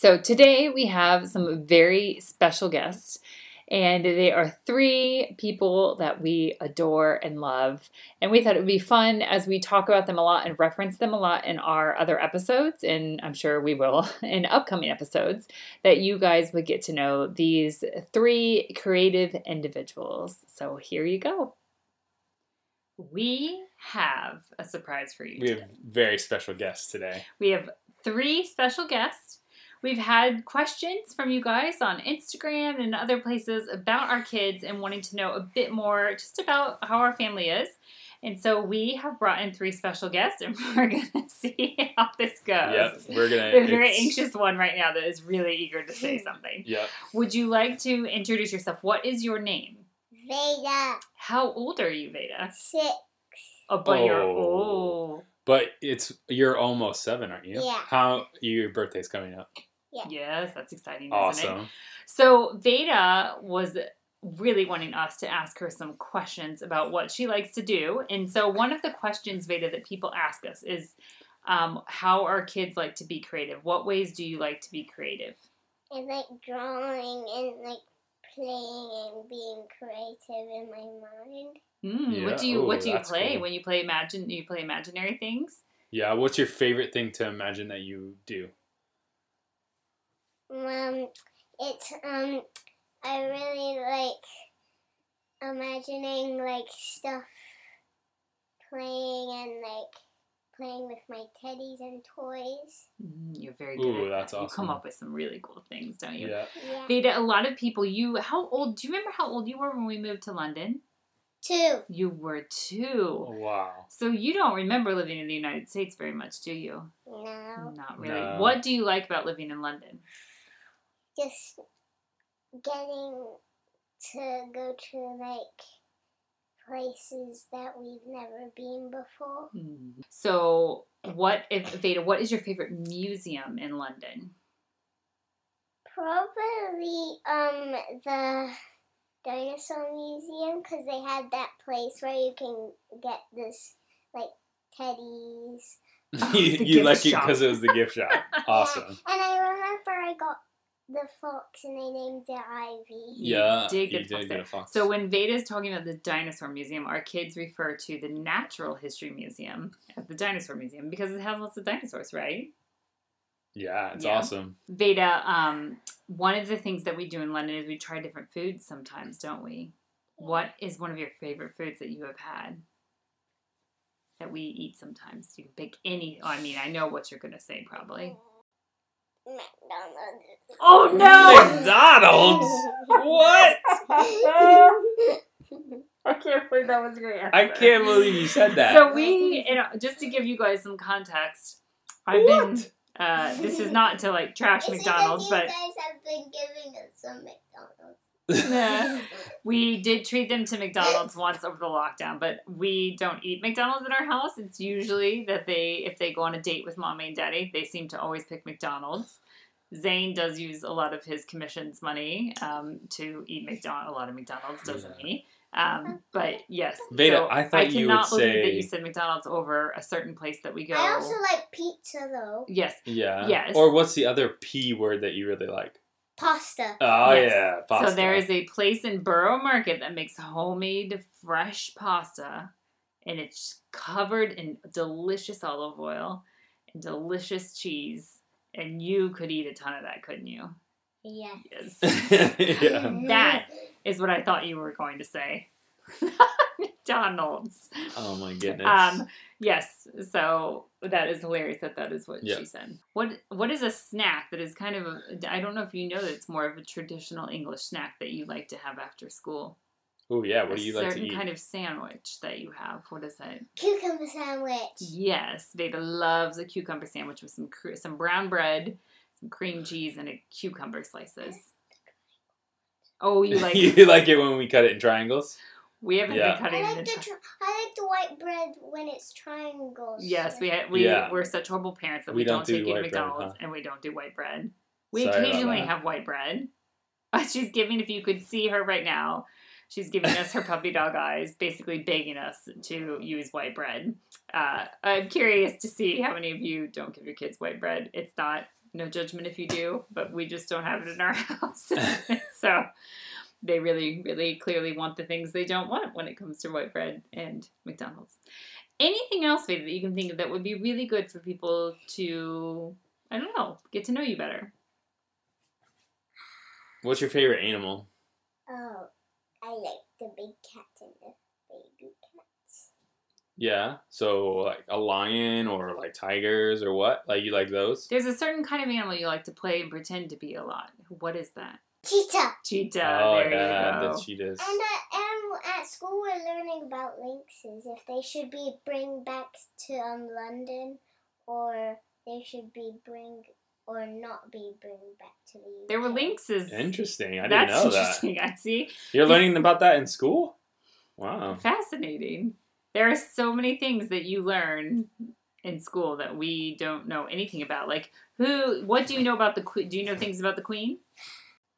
So, today we have some very special guests, and they are three people that we adore and love. And we thought it would be fun as we talk about them a lot and reference them a lot in our other episodes, and I'm sure we will in upcoming episodes, that you guys would get to know these three creative individuals. So, here you go. We have a surprise for you. We today. have very special guests today. We have three special guests. We've had questions from you guys on Instagram and other places about our kids and wanting to know a bit more just about how our family is. And so we have brought in three special guests and we're going to see how this goes. Yep, we're gonna. We have a very anxious one right now that is really eager to say something. Yep. Would you like to introduce yourself? What is your name? Veda How old are you, Veda? six. Oh, but you're Oh. old. But it's you're almost seven, aren't you? Yeah. How your birthday's coming up? Yes, that's exciting, isn't it? Awesome. So Veda was really wanting us to ask her some questions about what she likes to do. And so one of the questions, Veda, that people ask us is um, how our kids like to be creative. What ways do you like to be creative? I like drawing and like playing and being creative in my mind. Mm, Yeah, What do you ooh, What do you play cool. when you play imagine? You play imaginary things. Yeah. What's your favorite thing to imagine that you do? Um, it's um, I really like imagining like stuff playing and like playing with my teddies and toys. Mm, you're very good. Ooh, at that's that. You come up with some really cool things, don't you? Yeah. Yeah, Veda, a lot of people. You how old? Do you remember how old you were when we moved to London? two. You were two. Oh, wow. So you don't remember living in the United States very much, do you? No, Not really. No. What do you like about living in London? Just getting to go to like places that we've never been before. So, what if Veda? What is your favorite museum in London? Probably um the dinosaur museum because they had that place where you can get this like teddies. you you gift like it because it was the gift shop. Awesome. Yeah, and I remember I got the fox and they named it Ivy. You Yeah. did get the fox did get a fox. So when Veda is talking about the dinosaur museum, our kids refer to the Natural History Museum as the dinosaur museum because it has lots of dinosaurs, right? yeah, it's Yeah. awesome. Veda, um, one of the things that we do in London is we try different foods sometimes, don't we? What is one of your favorite foods that you have had that we eat sometimes? You can pick any. Oh, I mean, I know what you're going to say probably. McDonald's. Oh, no! McDonald's. what? I can't believe that was a great I can't believe you said that. So we, you know, just to give you guys some context, I've been. Uh, this is not to like trash It's McDonald's, because but you guys have been giving us some McDonald's. Nah. we did treat them to McDonald's once over the lockdown, but we don't eat McDonald's in our house. It's usually that they, if they go on a date with mommy and daddy, they seem to always pick McDonald's. Zane does use a lot of his commissions money um, to eat McDonald, a lot of McDonald's, doesn't Yeah. he? Um, but yes, Veda, so I thought you would cannot believe that you said McDonald's over a certain place that we go. I also like pizza though. yes, yeah. Yes. Or what's the other P word that you really like? Pasta. Oh Yes. yeah, pasta. So there is a place in Borough Market that makes homemade fresh pasta, and it's covered in delicious olive oil and delicious cheese. And you could eat a ton of that, couldn't you? Yeah. Yes. yeah. That is what I thought you were going to say. McDonald's. Oh my goodness. Um, yes. So that is hilarious that that is what Yeah. she said. What What is a snack that is kind of a, I don't know if you know that it's more of a traditional English snack that you like to have after school. Oh yeah, what a do you like to certain eat? kind of sandwich that you have. What is it? Cucumber sandwich. Yes, Veda loves a cucumber sandwich with some cr- some brown bread, some cream cheese, and a cucumber slices. Oh, you like? you like it when we cut it in triangles? we haven't Yeah. been cutting I it like the into. tri- I like the white bread when it's triangles. Yes, we ha- we Yeah. we're such horrible parents that We we, don't don't, do take it to white bread, McDonald's huh? and we don't do white bread. We Sorry about occasionally that. have white bread. She's giving, if you could see her right now, she's giving us her puppy dog eyes, basically begging us to use white bread. Uh, I'm curious to see how many of you don't give your kids white bread. It's not no judgment if you do, but we just don't have it in our house. so they really, really clearly want the things they don't want when it comes to white bread and McDonald's. Anything else, Veda, that you can think of that would be really good for people to, I don't know, get to know you better? What's your favorite animal? Oh, I like the big cat and the baby cats. Yeah. So like a lion or like tigers or what? Like you like those? There's a certain kind of animal you like to play and pretend to be a lot. What is that? Cheetah. Cheetah. oh there yeah, you the cheetahs. And uh, um, at school we're learning about lynxes. If they should be bring back to um London, or they should be bring or not be bring back to the UK. There were lynxes. Interesting. I didn't That's know that. interesting. I see. You're learning about that in school? Wow. Fascinating. There are so many things that you learn in school that we don't know anything about. Like who? What do you know about the queen? Do you know things about the queen?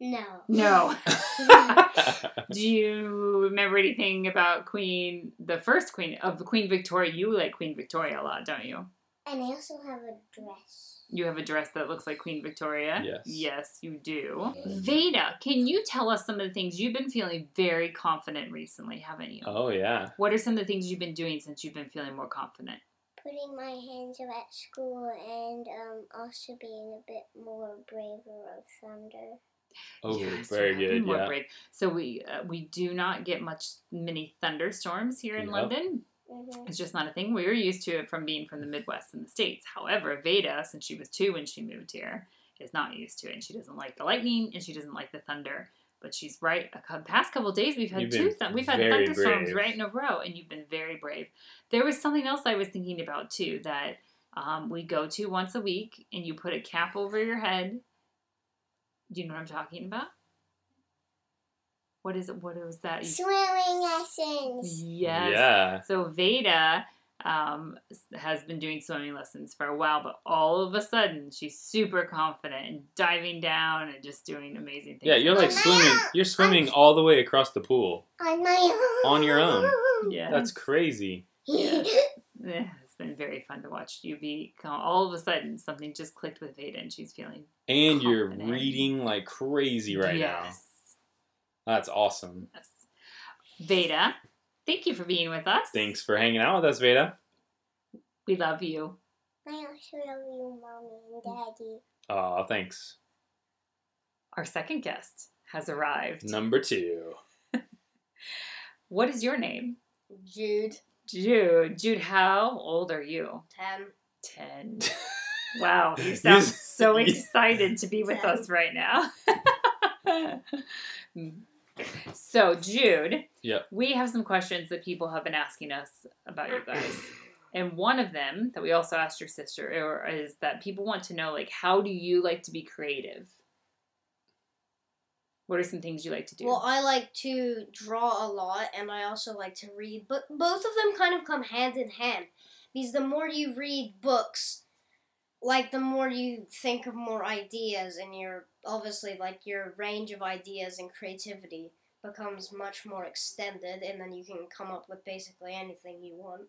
No. No. do you remember anything about Queen, the first queen of Queen Victoria? You like Queen Victoria a lot, don't you? And I also have a dress. You have a dress that looks like Queen Victoria. Yes. Yes, you do. Veda, can you tell us some of the things you've been feeling very confident recently, haven't you? oh yeah. What are some of the things you've been doing since you've been feeling more confident? Putting my hands up at school and um also being a bit more braver of thunder. Oh, Yes, very you have been good. more Yeah. brave. So we uh, we do not get much many thunderstorms here in Yep. London. hmm It's just not a thing. We were used to it from being from the Midwest in the States. However, Veda, since she was two when she moved here, is not used to it. And she doesn't like the lightning and she doesn't like the thunder. But she's right. A cou- past couple days, we've had You've two. Th- we've had thunderstorms brave. right in a row, and you've been very brave. There was something else I was thinking about too that um, we go to once a week, and you put a cap over your head. Do you know what I'm talking about? What is it? What was that? Swimming lessons. Yes. Yeah. So Veda um, has been doing swimming lessons for a while, but all of a sudden she's super confident and diving down and just doing amazing things. Yeah, you're like swimming. own. You're swimming all the way across the pool. On my own. On your own. Yeah. That's crazy. Yeah. Yeah, it's been very fun to watch you be. All of a sudden, something just clicked with Veda, and she's feeling And you're reading like crazy right yes. now. That's awesome. Yes. Veda, thank you for being with us. Thanks for hanging out with us, Veda. We love you. I also love you, mommy and daddy. Aw, thanks. Our second guest has arrived. Number two. What is your name? Jude, Jude. Jude, how old are you? 10. 10. Wow, you sound so excited to be with us right now. so, Jude, Yep. we have some questions that people have been asking us about you guys. And one of them that we also asked your sister is that people want to know like how do you like to be creative? What are some things you like to do? Well, I like to draw a lot and I also like to read, but both of them kind of come hand in hand. Because the more you read books, like the more you think of more ideas and your obviously like your range of ideas and creativity becomes much more extended and then you can come up with basically anything you want.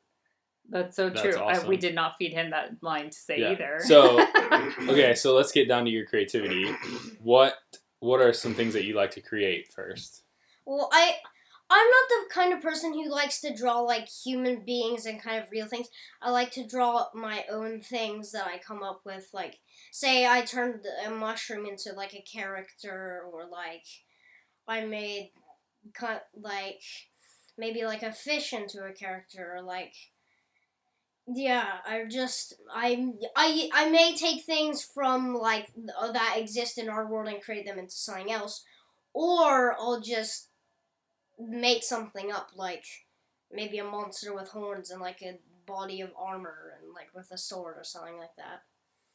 That's so That's true. I, we did not feed him that line to say Yeah. either. So, okay, so let's get down to your creativity. What what are some things that you like to create first? Well, I I'm not the kind of person who likes to draw like human beings and kind of real things. I like to draw my own things that I come up with. Like, say I turned a mushroom into like a character, or like I made cut like maybe like a fish into a character, or like yeah, I just I I I may take things from like th- that exist in our world and create them into something else, or I'll just make something up, like maybe a monster with horns and like a body of armor and like with a sword or something like that.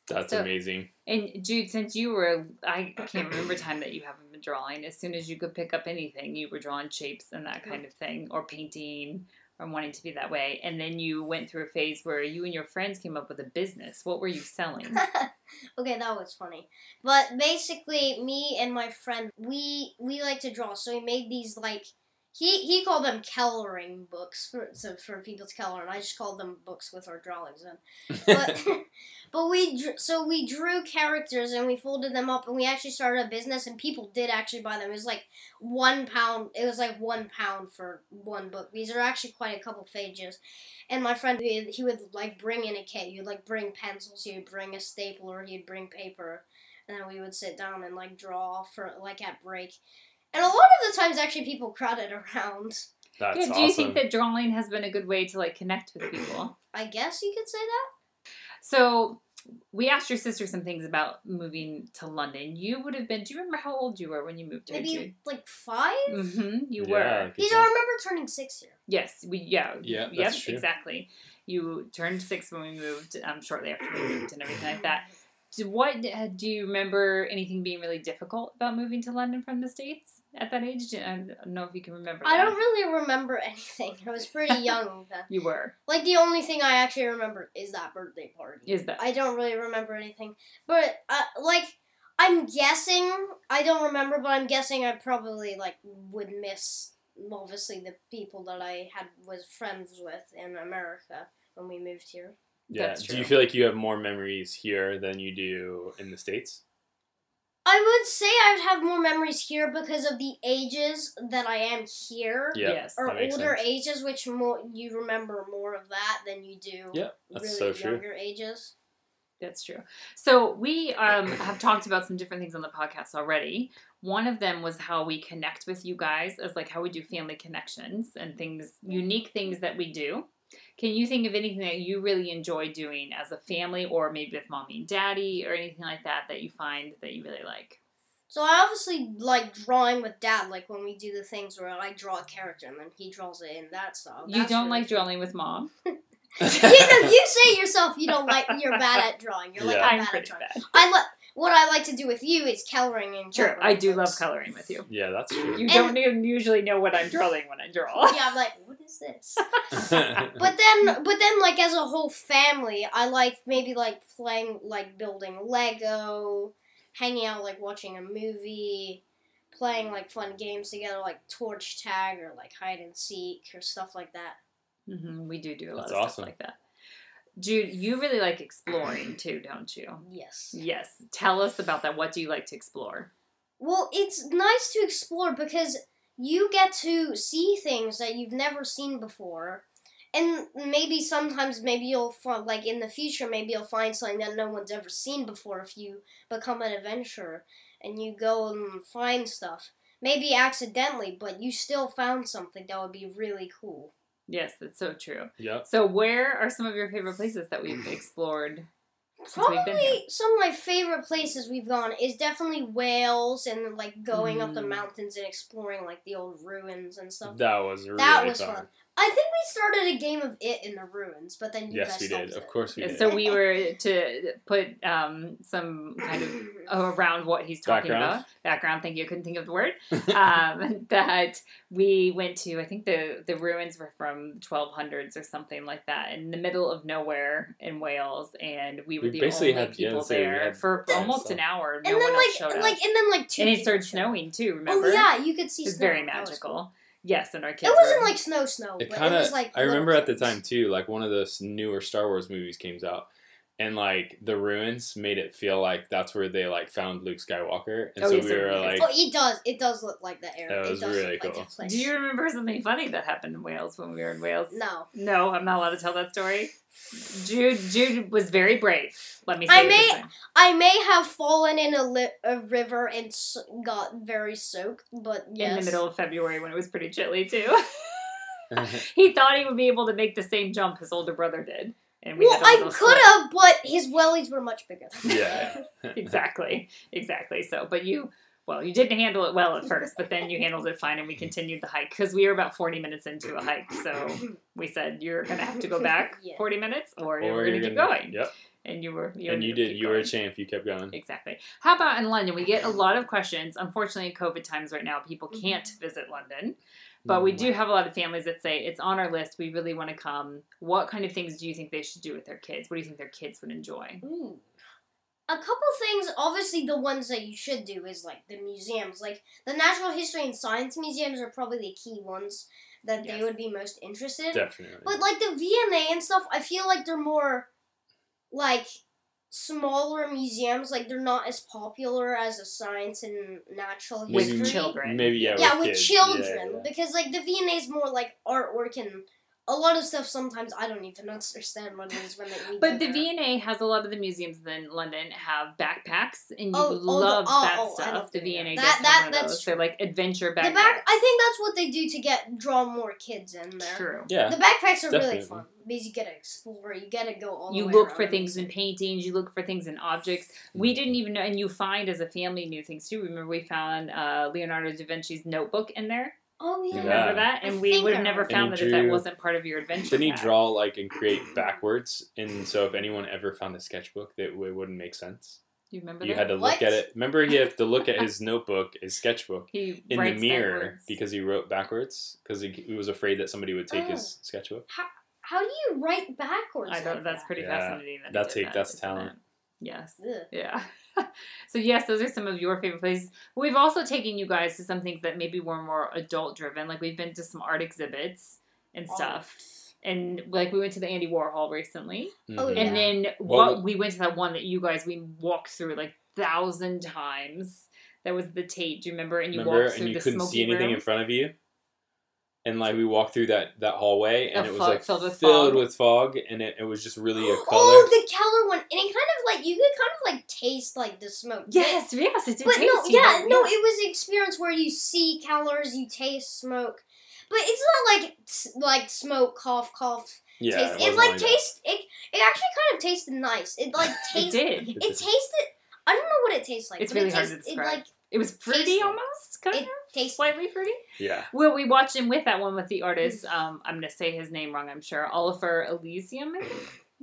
That's So- amazing. And Jude, since you were, I can't remember time that you haven't been drawing. As soon as you could pick up anything, you were drawing shapes and that mm-hmm. kind of thing, or painting, or wanting to be that way. And then you went through a phase where you and your friends came up with a business. What were you selling? okay, that was funny. But basically, me and my friend, we we like to draw, so we made these like he he called them coloring books for so for people to color, and I just called them books with our drawings in. But but we so we drew characters and we folded them up, and we actually started a business, and people did actually buy them. It was like one pound. It was like one pound for one book. These are actually quite a couple pages. And my friend, he, he would like bring in a kit. He'd like bring pencils. He would bring a stapler. He'd bring paper, and then we would sit down and like draw for like at break. And a lot of the times, actually, people crowded around. That's yeah, do awesome. you think that drawing has been a good way to like connect with people? I guess you could say that. So we asked your sister some things about moving to London. You would have been. Do you remember how old you were when you moved here? Maybe like five. Mm-hmm. You Yeah, were. I think Because. I remember turning six here. Yes, we yeah Yeah, yep, that's true. exactly. You turned six when we moved, um, shortly after we moved and everything like that. Do, what uh, do you remember? Anything being really difficult about moving to London from the states at that age? Do- I don't know if you can remember. I that. don't really remember anything. I was pretty young then. You were. Like the only thing I actually remember is that birthday party. Is that? I don't really remember anything. But uh, like I'm guessing I don't remember, but I'm guessing I probably like would miss obviously the people that I had was friends with in America when we moved here. Yeah. That's Do you feel like you have more memories here than you do in the states? I would say I would have more memories here because of the ages that I am here. Yeah. Yes. Or that makes older sense. ages, which more you remember more of that than you do Yeah, that's really so true. younger ages. That's true. So we um, have talked about some different things on the podcast already. One of them was how we connect with you guys, as like how we do family connections and things, unique things that we do. Can you think of anything that you really enjoy doing as a family, or maybe with mommy and daddy, or anything like that that you find that you really like? So I obviously like drawing with dad, like when we do the things where I draw a character and then he draws it in that style. you That's don't really like fun. drawing with mom. you know, you say yourself you don't like you're bad at drawing. You're like Yeah. I'm I'm bad at pretty drawing. bad. I li- what I like to do with you is coloring and Sure, coloring I do love coloring with you. yeah, that's true. You And- don't even usually know what I'm drawing when I draw. Yeah, I'm like, what is this? But then, but then, like as a whole family, I like maybe like playing, like building Lego, hanging out, like watching a movie, playing like fun games together, like torch tag or like hide and seek or stuff like that. hmm we do do a lot That's of awesome. stuff like that. Jude, you really like exploring too, don't you? Yes. Yes. Tell us about that. What do you like to explore? Well, it's nice to explore because you get to see things that you've never seen before. And maybe sometimes, maybe you'll find, like in the future, maybe you'll find something that no one's ever seen before if you become an adventurer and you go and find stuff. Maybe accidentally, but you still found something that would be really cool. Yes, that's so true. yep. So, where are some of your favorite places that we've explored Probably some of my favorite places we've gone is definitely Wales and like going up the Mm. mountains and exploring like the old ruins and stuff. That was really That was fun. fun. I think we started a game of it in the ruins, but then you Yes, guys we did. solved Of course we Yeah, did. so we were to put um, some kind of around what he's talking Background. about. Background. Thank you. I couldn't think of the word. um, that we went to. I think the the ruins were from 1200s or something like that, in the middle of nowhere in Wales, and we were We the basically only had- people so we there had for almost stuff. an hour. No and then one else showed like up. like and then like two and it people started snowing too. Remember? Oh yeah, you could see. It was snow. very That was magical. Cool. Yes, and our kids. It wasn't were- like snow snow, It but kind of. like. I remember little at the time too, like one of those newer Star Wars movies came out, and like the ruins made it feel like that's where they like found Luke Skywalker, and Oh, so yes, we it were like, Oh, it does. It does look like the area. That it was does really look like cool. Do you remember something funny that happened in Wales when we were in Wales? No. No, I'm not allowed to tell that story. Jude Jude was very brave. Let me say I may- I may have fallen in a, li- a river and s- got very soaked, but yes. in the middle of February when it was pretty chilly too. he thought he would be able to make the same jump his older brother did, and we Well, had a I could have, but his wellies were much bigger. yeah. exactly, exactly. So, but you well, you didn't handle it well at first, but then you handled it fine, and we continued the hike because we were about forty minutes into a hike. So we said you're gonna have to go back Yeah. forty minutes, or, Or you're you're gonna keep gonna- Yep. And you were, you and you did. keep You were a champ. You kept going. Exactly. How about in London? We get a lot of questions. Unfortunately, COVID times right now, people Mm-hmm. can't visit London. But we do have a lot of families that say it's on our list. We really want to come. What kind of things do you think they should do with their kids? What do you think their kids would enjoy? Ooh. A couple things, obviously, the ones that you should do is like the museums. Like the Natural History and Science museums are probably the key ones that they would be most interested. Definitely. But like the V&A and stuff, I feel like they're more like smaller museums. Like they're not as popular as a science and natural history. With history. children. Maybe yeah. Yeah, with kids. children, Yeah, yeah. because like the V&A is more like artwork and a lot of stuff. Sometimes I don't even understand what it is when they read But the them. V&A has a lot of the museums in London have backpacks, and you Oh, oh, love oh, that oh, stuff. love The the V&A V&A. does That- have that- one of that's those. They're like adventure The backpacks. back, I think that's what they do to get draw more kids in there. True. Yeah. The backpacks are Definitely. really fun because you get to explore. You get to go all. the You way look for things in paintings. You look for things in objects. We didn't even know, and you find as a family new things too. Remember, we found uh, Leonardo da Vinci's notebook in there. Oh yeah. Yeah. Remember that? I And we would have never remember. found that he if that wasn't part of your adventure. Didn't he pack. draw like and create backwards? And so if anyone ever found a sketchbook, that it wouldn't make sense. You remember You that? had to What? look at it. Remember, he had to look at his notebook, his sketchbook, he in the mirror backwards. because he wrote backwards because he, he was afraid that somebody would take Oh. his sketchbook. How do you write backwards? I don't. like That's that? pretty Yeah. fascinating. That That's did it, that, that's talent. it? Yes. Ugh. Yeah. so yes, those are some of your favorite places. We've also taken you guys to some things that maybe were more adult driven. Like we've been to some art exhibits and stuff. And like we went to the Andy Warhol recently. Oh, Mhm. yeah. And then What what we went to that one that you guys we walked through like thousand times. That was the Tate. Do you remember? And you Remember, walked through and you the couldn't smoky see anything room. in front of you. And like we walked through that that hallway, and A it was fog- like filled with filled fog. with fog, and it, it was just really a oh, color. Oh, the Keller one, and it kind of like you could kind of like taste like the smoke. Yes, yes, it did But taste no, you, yeah, but no, it was an experience where you see Kellers, you taste smoke, but it's not like like smoke, cough, cough. yeah, taste. it, It, like like tastes. It it actually kind of tasted nice. It like It did. It tasted. I don't know what it tastes like. It's but really it hard to tastes, It describe. like It was fruity Tasty. almost, kind it of tastes. slightly fruity. Yeah, Well, we watched him with that one with the artist. Um, I'm gonna say his name wrong. I'm sure Oliver Elysium.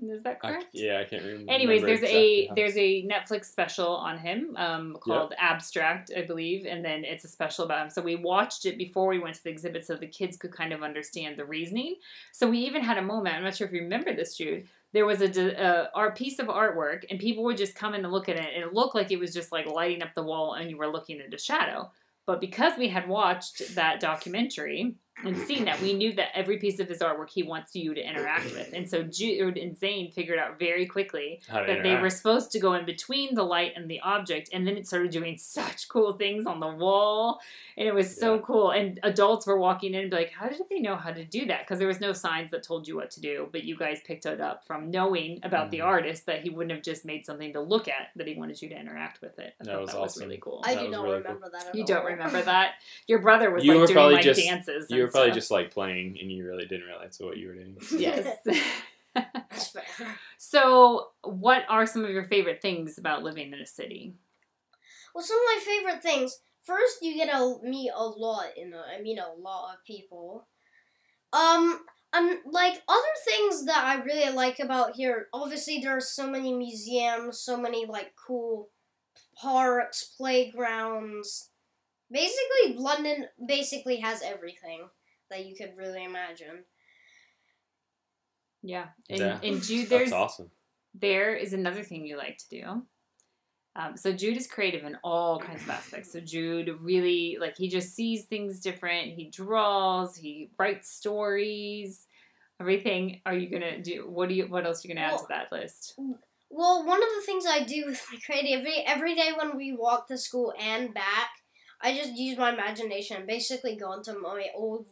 Is that I, correct? yeah, I can't remember. Anyways, there's exactly a how- there's a Netflix special on him um, called Abstract, I believe, and then it's a special about him. So we watched it before we went to the exhibit, so the kids could kind of understand the reasoning. So we even had a moment. I'm not sure if you remember this, Jude. There was a, d- a art piece of artwork, and people would just come in and look at it, and it looked like it was just like lighting up the wall, and you were looking at a shadow. But because we had watched that documentary and seen that, we knew that every piece of his artwork he wants you to interact with. And so Jude and Zane figured out very quickly how to that they were supposed to go in between the light and the object, and then it started doing such cool things on the wall, and it was so Yeah. cool. And adults were walking in and be like, "How did they know how to do that?" Because there was no signs that told you what to do, but you guys picked it up from knowing about the Mhm. artist that he wouldn't have just made something to look at; that he wanted you to interact with it. I That was that was really cool. I That do not really remember that. At you all. don't remember that? Your brother was You like were doing probably like just- dances. You and were probably stuff. just like playing, and you really didn't realize what you were doing. yes. So, what are some of your favorite things about living in a city? Well, some of my favorite things. First, you get to meet a lot in I mean, a lot of people. Um, and like other things that I really like about here. Obviously, there are so many museums, so many like cool parks, playgrounds. Basically, London basically has everything that you could really imagine. Yeah, and, Yeah. and Jude, That's there's awesome. there is another thing you like to do. Um, so Jude is creative in all kinds of aspects. So Jude really like he just sees things different. He draws. He writes stories. Everything. Are you gonna do? What do you? What else are you gonna add to that list? Well, one of the things I do with my creativity every day when we walk to school and back, I just use my imagination and basically go into my old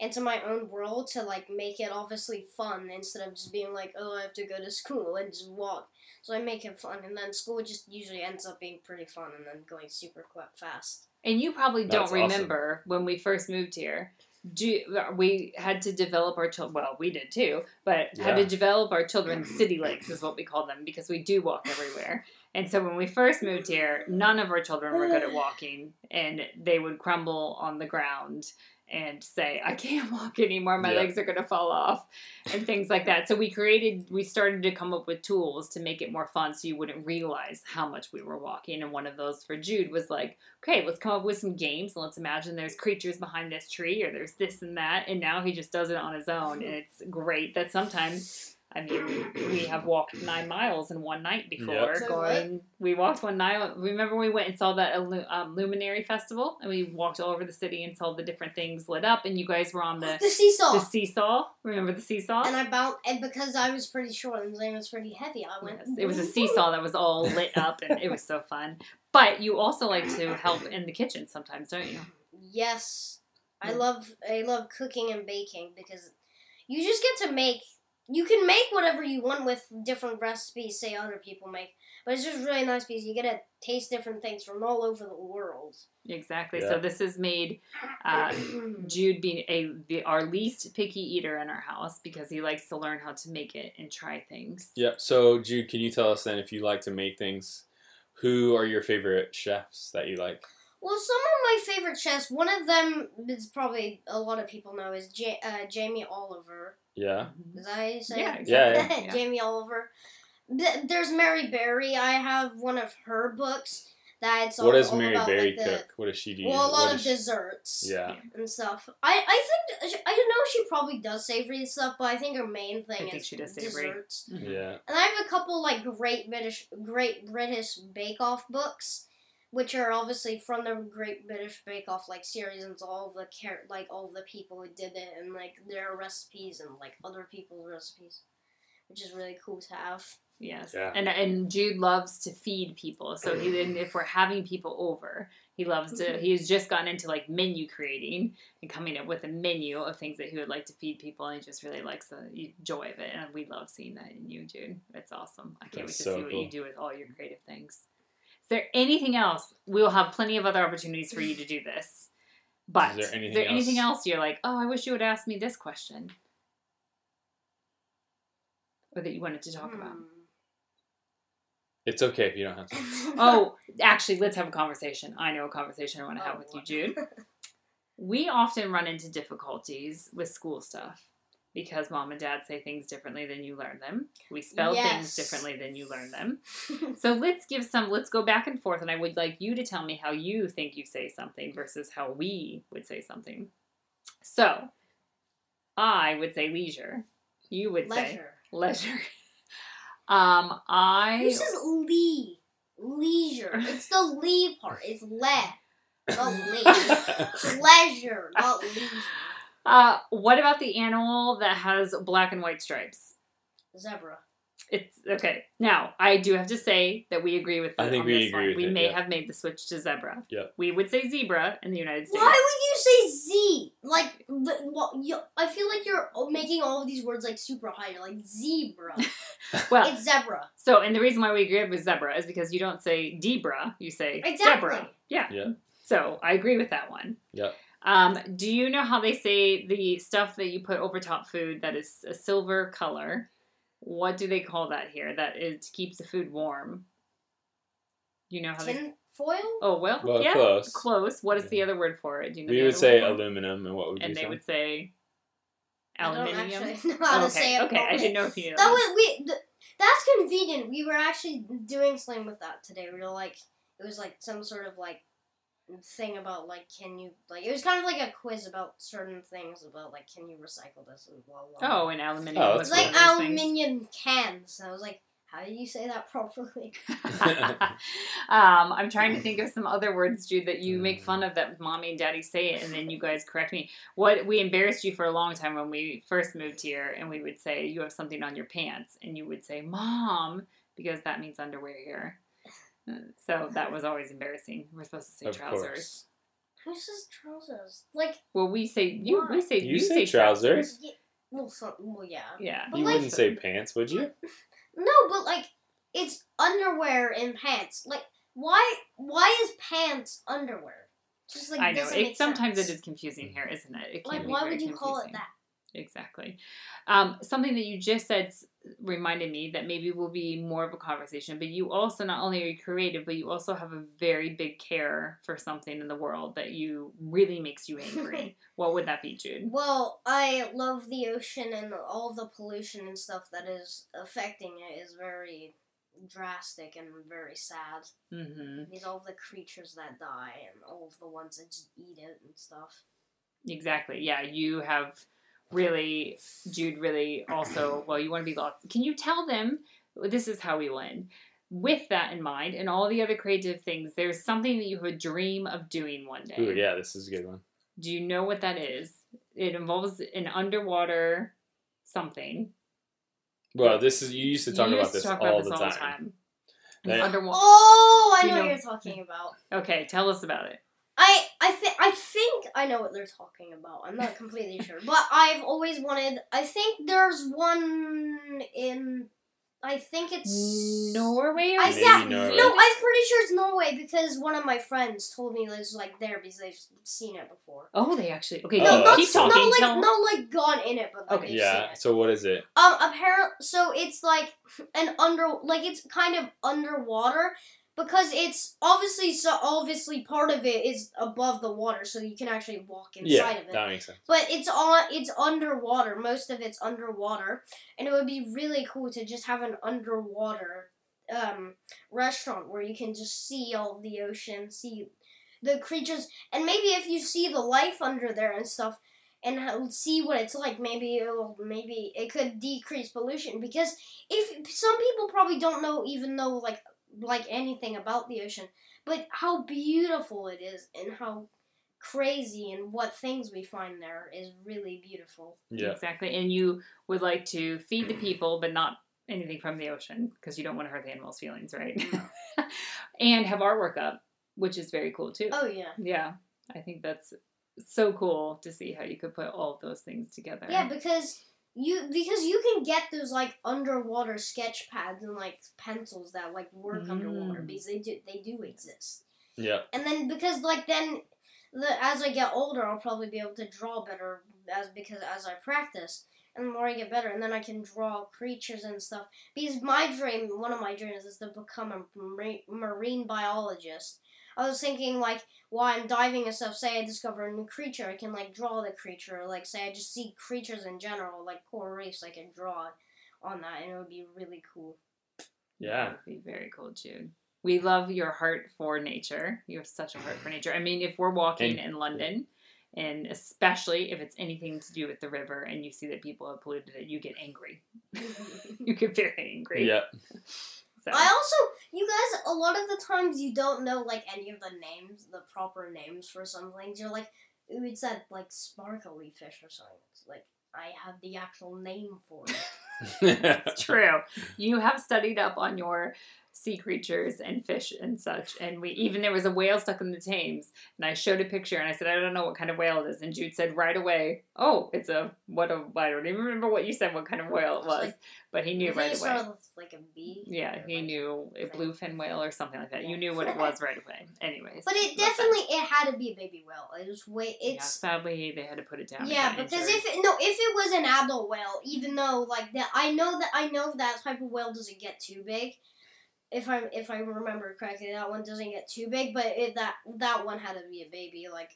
into my own world to like make it obviously fun instead of just being like, oh, I have to go to school and just walk. So I make it fun, and then school just usually ends up being pretty fun and then going super quick fast. And you probably don't That's awesome. remember when we first moved here. Do, uh, we had to develop our children. Well, we did too, but had to develop our children's city legs, is what we call them, because we do walk everywhere. And so when we first moved here, none of our children were good at walking, and they would crumble on the ground and say, I can't walk anymore. My Yeah. legs are going to fall off, and things like that. So we created, we started to come up with tools to make it more fun so you wouldn't realize how much we were walking. And one of those for Jude was like, okay, let's come up with some games and let's imagine there's creatures behind this tree or there's this and that. And now he just does it on his own. And it's great that sometimes. I mean, we have walked nine miles in one night before. Yep. Going, we walked one night. Remember, we went and saw that um, luminary festival, and we walked all over the city and saw the different things lit up. And you guys were on the The seesaw. the seesaw. Remember the seesaw? and I bounced, and because I was pretty short and Zane was pretty heavy, I went. Yes, it was a seesaw that was all lit up, and it was so fun. But you also like to help in the kitchen sometimes, don't you? Yes, I Mm. love I love cooking and baking because you just get to make. You can make whatever you want with different recipes, say other people make, but it's just really nice because you get to taste different things from all over the world. Exactly. Yeah. So this has made uh, Jude being a the, our least picky eater in our house because he likes to learn how to make it and try things. Yep. So, Jude, can you tell us then if you like to make things? Who are your favorite chefs that you like? Well, some of my favorite chefs, one of them is probably a lot of people know is J- uh, Jamie Oliver. Yeah. Is that how you say Yeah, it? Yeah, yeah. Yeah. Jamie Oliver. Th- there's Mary Berry. I have one of her books that's all, what does Mary about, Berry like, the, cook? What does she do? Well, a What lot of does she- desserts Yeah. and stuff. I I think I don't know. She probably does savory stuff, but I think her main thing I think is she does savory. desserts. Mhm. Yeah. And I have a couple like great British Great British Bake Off books, which are obviously from the Great British Bake Off like series and all the char- like all the people who did it and like their recipes and like other people's recipes, which is really cool to have. Yes. Yeah. And and Jude loves to feed people. So he if we're having people over, he loves Mm-hmm. to he's just gotten into like menu creating and coming up with a menu of things that he would like to feed people and he just really likes the joy of it. And we love seeing that in you, Jude. It's awesome. I can't That's wait to so see what cool. you do with all your creative things. Is there anything else? We'll have plenty of other opportunities for you to do this. But Is is there there anything anything, else? else you're like, oh, I wish you would ask me this question? Or that you wanted to talk about? Hmm. It's okay if you don't have to. Oh, actually, let's have a conversation. I know a conversation I want to have Oh, with you. Jude. We often run into difficulties with school stuff because mom and dad say things differently than you learn them. We spell Yes. things differently than you learn them. So let's give some, let's go back and forth, and I would like you to tell me how you think you say something versus how we would say something. So I would say leisure. You would say Leisure. leisure. Um, I This is lee? Leisure. It's the lee part. It's le. Not lee. Pleasure, not leisure. Uh, what about the animal that has black and white stripes? Zebra. It's okay. Now, I do have to say that we agree with. I think on we this agree one. with We it, may yeah. have made the switch to zebra. Yep. We would say zebra in the United States. Why would you say Z? Like, the, what, you, I feel like you're making all of these words like super high. You're like zebra. Well, it's zebra. so and the reason why we agree with zebra is because you don't say debra, you say Exactly. zebra. Yeah. Yeah. So I agree with that one. Yep. Um, do you know how they say the stuff that you put over top food that is a silver color? What do they call that here? That is to keep the food warm. You know how they Tin foil? Oh well, Well, yeah, close. What is the other word for it? Do you know We would say word aluminum, and what would you and say? they would say I don't aluminium. actually know how okay, to say it. okay, I didn't know if you knew. That was we. Th- that's convenient. We were actually doing something with that today. We were like, it was like some sort of like thing about like, can you like? It was kind of like a quiz about certain things about like, can you recycle this and blah blah. Oh, and aluminium. Oh, was that's it's like of things. aluminium cans. And I was like, how do you say that properly? um, I'm trying to think of some other words, Jude, that you make fun of that mommy and daddy say it, and then you guys correct me. What we embarrassed you for a long time when we first moved here, and we would say you have something on your pants, and you would say mom because that means underwear here. So that was always embarrassing. We're supposed to say Of trousers. course. Who says trousers? Like, Well, we say you. Why? We say You say trousers. yeah, well, some, well, yeah. Yeah. But You like- wouldn't say pants, would you? No, but like, it's underwear and pants. Like, why? Why is pants underwear? Just like I know. It make sometimes sense. it is confusing here, isn't it? It can Like, be why very would you call it that? Exactly. Um, something that you just said s- reminded me that maybe will be more of a conversation. But you also not only are you creative, but you also have a very big care for something in the world that you really makes you angry. what would that be, Jude? Well, I love the ocean and all the pollution and stuff that is affecting it is very drastic and very sad. Mm-hmm. These all the creatures that die and all of the ones that just eat it and stuff. Exactly. Yeah, you have really, Jude. Really, also. Well, you want to be lost. Can you tell them? This is how we win. With that in mind, and all the other creative things, there's something that you have a dream of doing one day. Ooh, yeah, this is a good one. Do you know what that is? It involves an underwater something. Well, this is you used to talk You about to this talk all about the this time. all the time. That- Underwater. Oh, I Do you know, know- what you're talking about. Okay, tell us about it. I I think I think I know what they're talking about. I'm not completely sure, but I've always wanted. I think there's one in. I think it's Norway or I, Maybe yeah, Norway. no, I'm pretty sure it's Norway because one of my friends told me it's like there because they've seen it before. Oh, they actually. Okay, no, keep not, that's- talking. not like tell- not like gone in it, but like Okay. Yeah. seen it. So what is it? Um, apparent. So it's like an under, like it's kind of underwater because it's obviously so obviously part of it is above the water, so you can actually walk inside yeah, of it. that makes sense. But it's on. It's underwater. Most of it's underwater, and it would be really cool to just have an underwater um, restaurant where you can just see all the ocean, see the creatures, and maybe if you see the life under there and stuff, and see what it's like, maybe it'll maybe it could decrease pollution because if some people probably don't know even know like like anything about the ocean, but how beautiful it is and how crazy and what things we find there is really beautiful. Yeah. Exactly. And you would like to feed the people, but not anything from the ocean because you don't want to hurt the animals' feelings, right? and have artwork up, which is very cool too. Oh yeah. Yeah. I think that's so cool to see how you could put all of those things together. Yeah, because you because you can get those like underwater sketch pads and like pencils that like work underwater Mm. because they do they do exist. Yeah. And then because like then the as I get older I'll probably be able to draw better as because as I practice and the more I get better and then I can draw creatures and stuff. Because my dream, one of my dreams is to become a marine biologist. I was thinking like while I'm diving and stuff, say I discover a new creature, I can like draw the creature. Like say I just see creatures in general, like coral reefs, I can draw on that, and it would be really cool. Yeah. That would be very cool, Jude. We love your heart for nature. You have such a heart for nature. I mean, if we're walking And- in London, and especially if it's anything to do with the river and you see that people have polluted it, you get angry. you get very angry. Yeah. So, I also, you guys, a lot of the times you don't know like any of the names, the proper names for some things. You're like, it's that like sparkly fish or something. It's like I have the actual name for it. it's true. You have studied up on your sea creatures and fish and such. And we even there was a whale stuck in the Thames, and I showed a picture and I said, I don't know what kind of whale it is. And Jude said right away, Oh, it's a what a I don't even remember what you said, what kind of whale it was, like- but he knew right away. like a B. Yeah, he like- knew a bluefin whale or something like that. You knew what it was right away. Anyways, But it definitely it had to be a baby whale. It was way Yeah, it's sadly they had to put it down. Yeah, because if it, no, if it was an adult whale, even though like that, I know that I know that type of whale doesn't get too big. If I if I remember correctly, that one doesn't get too big, but it, that that one had to be a baby. Like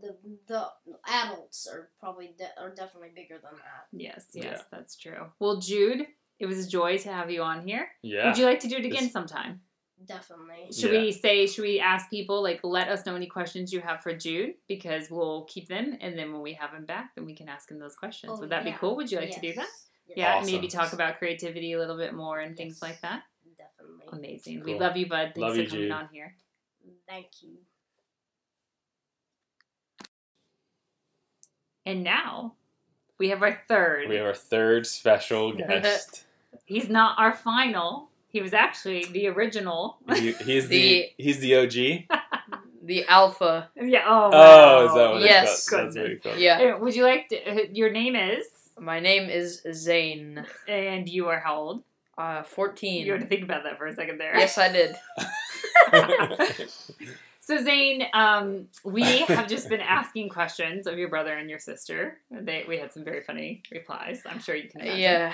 the the adults are probably de- are definitely bigger than that. yes, Yeah. yes, that's true. Well, Jude, it was a joy to have you on here. Yeah. Would you like to do it again It's- sometime? Definitely. Should Yeah. we say, should we ask people, like, let us know any questions you have for Jude because we'll keep them. And then when we have him back, then we can ask him those questions. Oh, Would that yeah. be cool? Would you like to do that? Yes. Yes, Yeah, Awesome. maybe talk about creativity a little bit more and things like that. Definitely. Amazing. We love you, bud. Thanks Love for you, coming Jude. on here. Thank you. And now we have our third. We have our third special guest. He's not our final. He was actually the original. he, he's the, The- he's the OG. The alpha. yeah. Oh. Oh, is wow. that what Yes. it's? That's very cool. Yeah. Uh, Would you like to? uh, Your name is, My name is Zane. and you are how old? Uh, 14. You had to think about that for a second there. Yes, I did. So Zane, um, we have just been asking questions of your brother and your sister. They we had some very funny replies. I'm sure you can imagine. Yeah.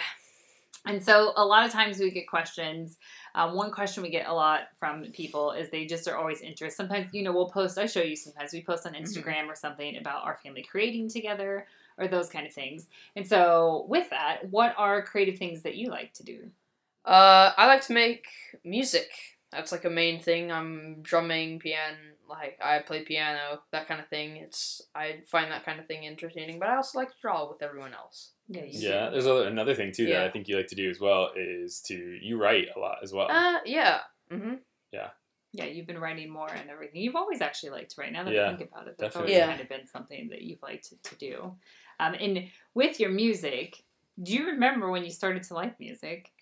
And so a lot of times we get questions. Um, one question we get a lot from people is they just are always interested. Sometimes, you know, we'll post, I show you sometimes, we post on Instagram or something about our family creating together or those kind of things. And so with that, what are creative things that you like to do? Uh, I like to make music. That's like a main thing. I'm drumming, piano, like I play piano, that kind of thing. It's I find that kind of thing entertaining, but I also like to draw with everyone else. Yeah, Yeah, there's other, another thing too that I think you like to do as well is to you write a lot as well. Uh, yeah. Mm-hmm. Yeah, you've been writing more and everything. You've always actually liked to write. Now that Yeah, I think about it, that's definitely. always Yeah. kind of been something that you've liked to, to do. Um, and with your music, do you remember when you started to like music?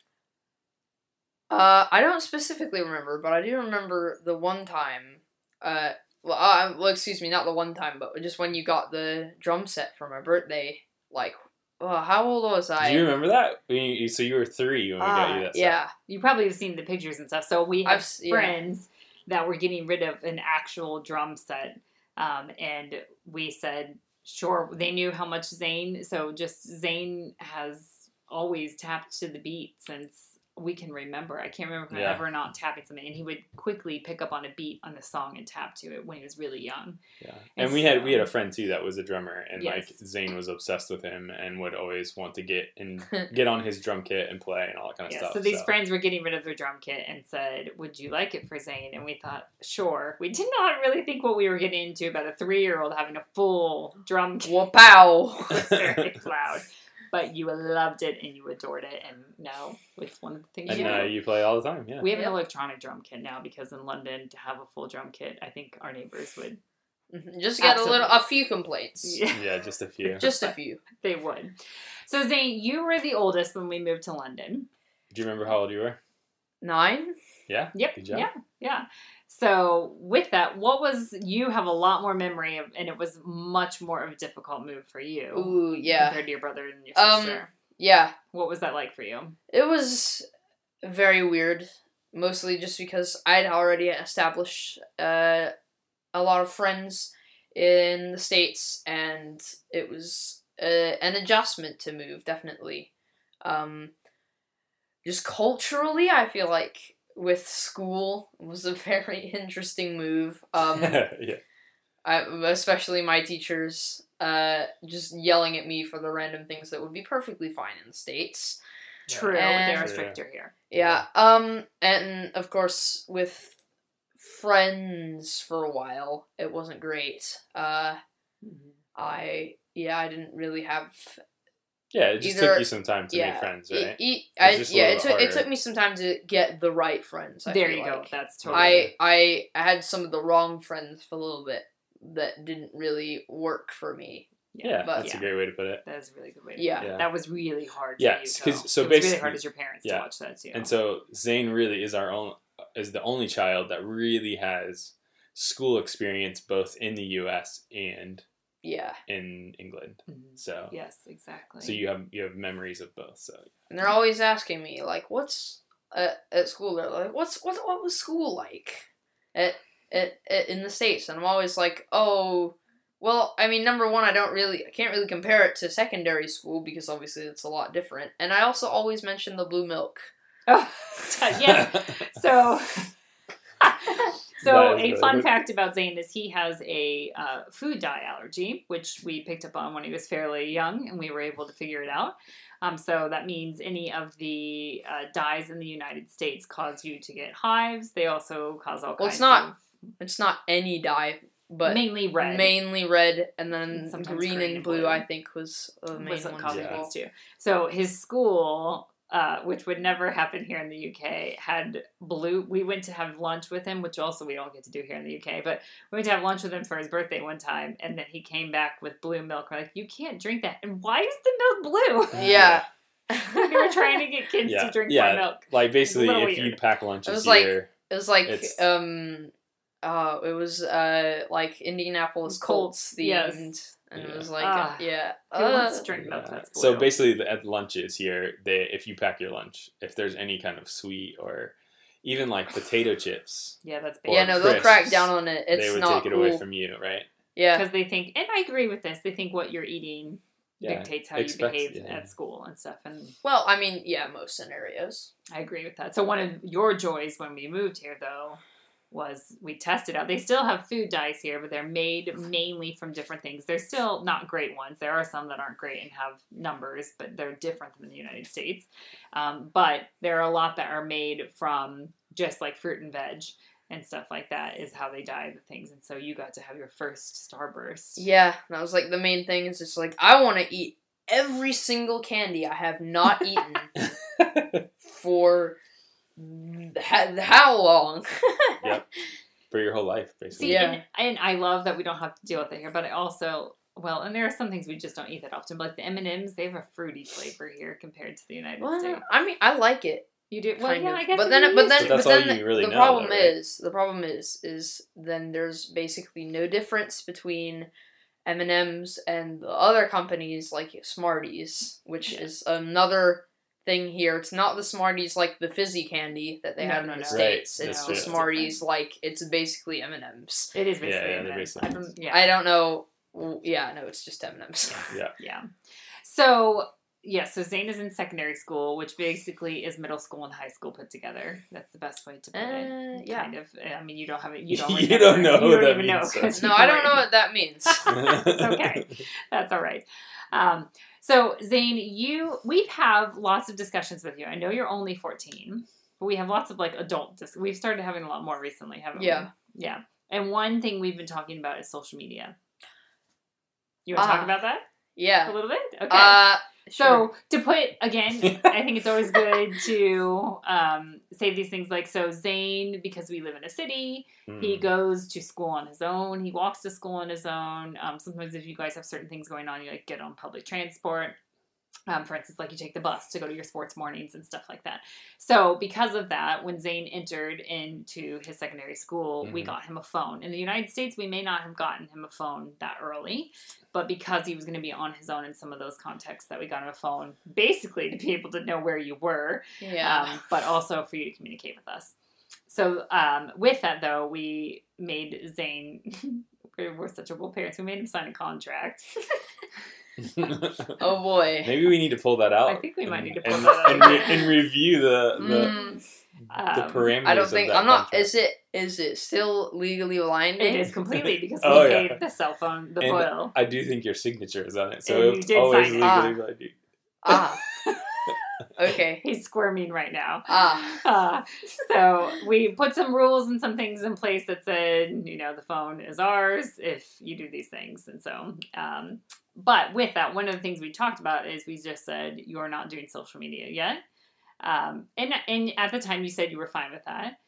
Uh, I don't specifically remember, but I do remember the one time. Uh, well, uh, well, excuse me, not the one time, but just when you got the drum set for my birthday. Like, uh, how old was I? do you remember that? You- so you were three when we got you Ah, that. yeah. You probably have seen the pictures and stuff. So we have I've s- yeah. friends that were getting rid of an actual drum set, um, and we said, sure. They knew how much Zane. So just Zane has always tapped to the beat since we can remember. I can't remember Yeah. ever not tapping something, and he would quickly pick up on a beat on the song and tap to it when he was really young. Yeah, And and we had we had a friend too that was a drummer, and like Yes. Zane was obsessed with him and would always want to get and get on his drum kit and play and all that kind of Yeah, stuff. so these friends were getting rid of their drum kit and said, "Would you like it for Zane?" And we thought, "Sure." We did not really think what we were getting into about a three-year-old having a full drum kit. Pow. Very loud, but you loved it and you adored it, and now it's one of the things and you do. you play all the time. Yeah, We have an electronic drum kit now because in London to have a full drum kit, I think our neighbors would. Mhm, just get a little, a few complaints. Yeah, yeah, just a few. Just a few. they would. So Zane, you were the oldest when we moved to London. Do you remember how old you were? Nine. Yeah. Yep. Good job. Yeah. Yeah. So with that, what was you have a lot more memory of, and it was much more of a difficult move for you Ooh, yeah, compared to your brother and your Um, sister. yeah. what was that like for you? It was very weird, mostly just because I'd already established uh, a lot of friends in the states, and it was uh, an adjustment to move. Definitely, um, just culturally, I feel like with school was a very interesting move. Um, yeah. I, especially my teachers uh, just yelling at me for the random things that would be perfectly fine in the states. True, And- they're True. stricter here. Yeah. Um. And of course, with friends for a while, it wasn't great. Uh. I yeah, I didn't really have. Yeah, it just Either- took you some time to yeah. make friends, right? e- It I, just yeah. It bit took it took me some time to get the right friends. I there feel you go. That's totally. I I I had some of the wrong friends for a little bit that didn't really work for me. yeah, but- that's yeah. a great way to put it. that is a really good way. To Yeah. put it. Yeah. That was really hard. Yeah, for you, 'cause- so it was really basically- hard as your parents yeah. to watch that too. And so Zane really is our own is the only child that really has school experience both in the U.S. and Yeah. in England. Mhm. So yes, exactly. so you have you have memories of both. So And they're always asking me like, "What's at, at school?" They're like, "What's what? What was school like at, at at in the states?" And I'm always like, "Oh, well, I mean, number one, I don't really, I can't really compare it to secondary school because obviously it's a lot different. And I also always mention the blue milk. Oh, yes. So, so a fun fact about Zane is he has a uh, food dye allergy, which we picked up on when he was fairly young, and we were able to figure it out. Um, so that means any of the uh, dyes in the United States cause you to get hives. They also cause all Well, kinds it's not of It's not any dye, but mainly red. mainly red, and then And green, green and and blue. blue. I think was the main was one. what caused Yeah. things too. So his school, uh, which would never happen here in the UK, had blue. We went to have lunch with him, which also we don't get to do here in the UK. But we went to have lunch with him for his birthday one time, and then he came back with blue milk. We're like, you can't drink that. And why is the milk blue? Yeah. we were trying to get kids Yeah, to drink yeah. more milk. like basically, little if you pack lunches It was like- here, It was like It's- um uh it was uh like Indianapolis Colts, Colts themed yes. and it was like Ah. yeah. Who wants uh, to drink milk Yeah. that's? So basically, the, at lunches here, they if you pack your lunch, if there's any kind of sweet or even like potato chips, yeah, that's or yeah, no, they'll crack down on it. It's they would not take it cool. away from you, right? yeah. because they think, and I agree with this. They think what you're eating Yeah, dictates how you behave yeah. at school and stuff. And Well, I mean, yeah, most scenarios. I agree with that. So one of your joys when we moved here, though, was we tested out. They still have food dyes here, but they're made mainly from different things. They're still not great ones. There are some that aren't great and have numbers, but they're different than the United States. Um, but there are a lot that are made from just like fruit and veg and stuff like that is how they dye the things. And so you got to have your first Starburst. Yeah, that was like the main thing. Is just like I want to eat every single candy I have not eaten for h- how long? Yep. For your whole life, basically. See, Yeah. and, and I love that we don't have to deal with it here, but I also well, and there are some things we just don't eat that often. But like the M and M's, they have a fruity flavor here compared to the United Well, States. I mean, I like it. You do well, yeah. of. I guess but then, but then, But but then you really the problem though, right? is the problem is is then there's basically no difference between M and M's and the other companies like Smarties, which Yes. is another thing here. It's not the Smarties like the fizzy candy that they No, have no, in the no. Right, states. It's that's the true. Smarties like it's basically M and M's. It is Yeah, basically yeah, M&Ms. basically I don't, yeah, I don't know. Yeah, no, it's just M and M's. yeah. Yeah. So yeah, so Zane is in secondary school, which basically is middle school and high school put together. That's the best way to put Uh, it. yeah. Kind of. I mean, you don't have it. You don't. You don't know You don't that even know. means, so- No, I don't weren't- know what that means. It's okay. That's all right. Um, so Zane, you we have lots of discussions with you. I know you're only 14, but we have lots of like adult. Dis- we've started having a lot more recently, haven't Yeah. we? Yeah. And one thing we've been talking about is social media. You want to talk Ah. about that Yeah. a little bit? Okay. Uh, So to put again, I think it's always good to um, say these things like so. Zane, because we live in a city, he Mm. goes to school on his own. He walks to school on his own. Um, sometimes if you guys have certain things going on, you like get on public transport. Um, for instance, like you take the bus to go to your sports mornings and stuff like that. So because of that, when Zane entered into his secondary school, we Mhm. got him a phone. In the United States, we may not have gotten him a phone that early, but because he was going to be on his own in some of those contexts, that we got him a phone, basically to be able to know where you were Yeah. um, but also for you to communicate with us. So um, with that though, we made Zane. we're we're such a parents. We made him sign a contract. oh boy. Maybe we need to pull that out. I think we might and- need to pull and, that out. and, re- and review the the, Mm, the Um, parameters. I don't of think that I'm not. contract. Is it? Is it still legally aligned? It is completely because we Oh, yeah. paid the cell phone, the And bill. I do think your signature is on it, so And it's did always sign it. legally binding. Ah. okay. He's squirming right now. Ah. Uh, so we put some rules and some things in place that said, you know, the phone is ours if you do these things. And so, um, but with that, one of the things we talked about is we just said you're not doing social media yet. Um, and and at the time you said you were fine with that.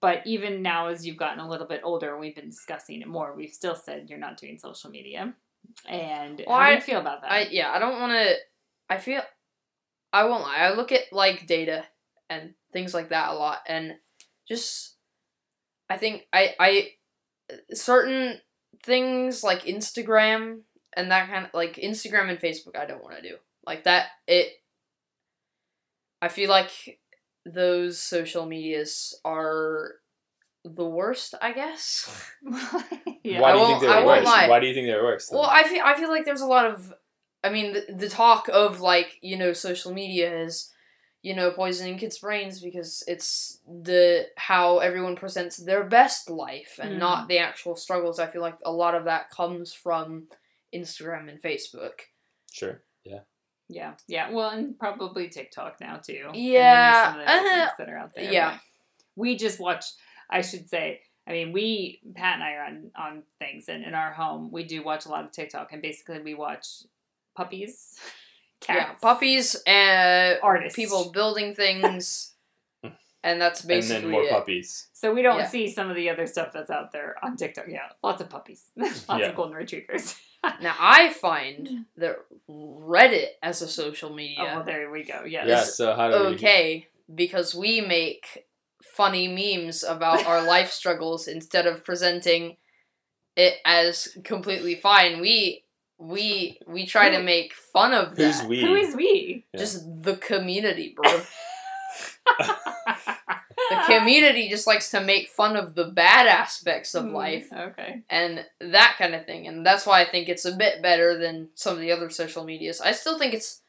But even now, as you've gotten a little bit older, and we've been discussing it more. We've still said you're not doing social media. And Well, how do I- you feel about that? I yeah. I don't want to. I feel. I won't lie. I look at like data and things like that a lot, and just. I think I I certain things like Instagram and that kind of like Instagram and Facebook. I don't want to do like that. It. I feel like those social medias are the worst. I guess. yeah. Why do you think they're won't worse? lie. Why do you think they're worse? then? Well, I feel I feel like there's a lot of, I mean, the, the talk of like you know social media is, you know, poisoning kids' brains because it's the how everyone presents their best life and Mm. not the actual struggles. I feel like a lot of that comes from Instagram and Facebook. sure. Yeah. Yeah, yeah. Well, and probably TikTok now too. And then Yeah, some of the other uh, things that are out there. yeah. We just watch. I should say. I mean, we Pat and I are on on things, and in our home, we do watch a lot of TikTok, and basically we watch puppies, cats, Yeah, puppies and artists, people building things, and that's basically And then more it. puppies. So we don't Yeah. see some of the other stuff that's out there on TikTok. Yeah, lots of puppies, lots Yeah. of golden retrievers. Now I find that Reddit as a social media. Oh, well, there we go. Yes. Yeah. So how do we? okay because we make funny memes about our life struggles instead of presenting it as completely fine we we we try to make fun of Who's that we? Who is we? Yeah. just the community bro the community just likes to make fun of the bad aspects of Mm, life Okay. and that kind of thing. And that's why I think it's a bit better than some of the other social medias. I still think it's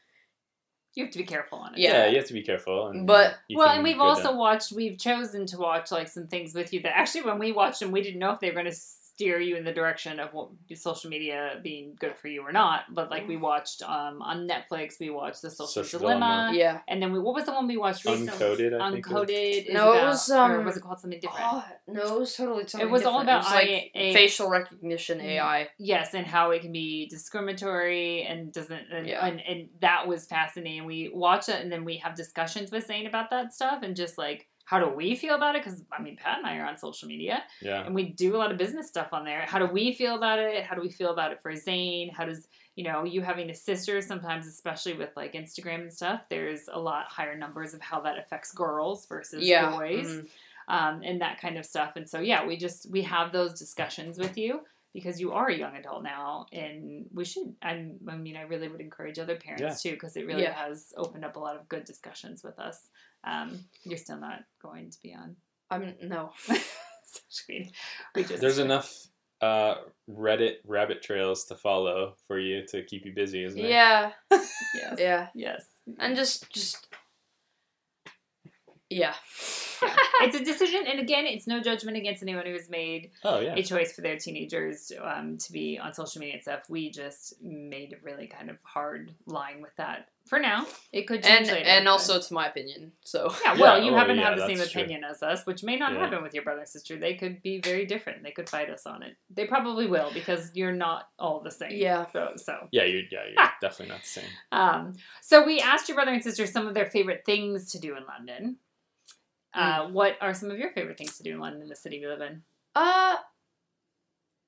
You have to be careful on it. Yeah. Yeah, you have to be careful. And But- well, and we've also down- watched. We've chosen to watch like some things with you that actually, when we watched them, we didn't know if they were going to steer you in the direction of what social media being good for you or not. But like we watched um, on Netflix, we watched the Social, Social Dilemma, Dilemma. yeah. and then we what was the one we watched recently? Uncoded, I think it was. Uncoded. is No, it about- was, or um, was it called something different? Oh, no, it was totally something was all about was like I- A- facial recognition Mm. AI. Yes, and how it can be discriminatory and doesn't, and, Yeah. and, and that was fascinating. We watch it and then we have discussions with Zane about that stuff and just like, how do we feel about it? Because I mean, Pat and I are on social media Yeah. and we do a lot of business stuff on there. How do we feel about it? How do we feel about it for Zane? How does you know you having a sister sometimes, especially with like Instagram and stuff? There's a lot higher numbers of how that affects girls versus Yeah. boys mhm. um, and that kind of stuff. And so, yeah, we just we have those discussions with you because you are a young adult now, and we should. I, I mean, I really would encourage other parents too because it really Yeah. has opened up a lot of good discussions with us. Um, you're still not going to be on I'm no. We just There's enough uh, Reddit rabbit trails to follow for you to keep you busy, isn't it? Yeah. yes, Yeah. yes. And just just yeah. Yeah. it's a decision, and again, it's no judgment against anyone who has made Oh yeah. a choice for their teenagers um, to be on social media and stuff. We just made a really kind of hard line with that for now. It could change And later. and but- also it's my opinion. So yeah, well, Yeah, you oh, happen to yeah, have the same that's true. opinion as us, which may not Yeah. happen with your brother and sister. They could be very different. They could fight us on it. They probably will because you're not all the same. Yeah. So, so Yeah, you're yeah, you're definitely not the same. um, so we asked your brother and sister some of their favorite things to do in London. Uh, what are some of your favorite things to do in London, the city we live in? Uh,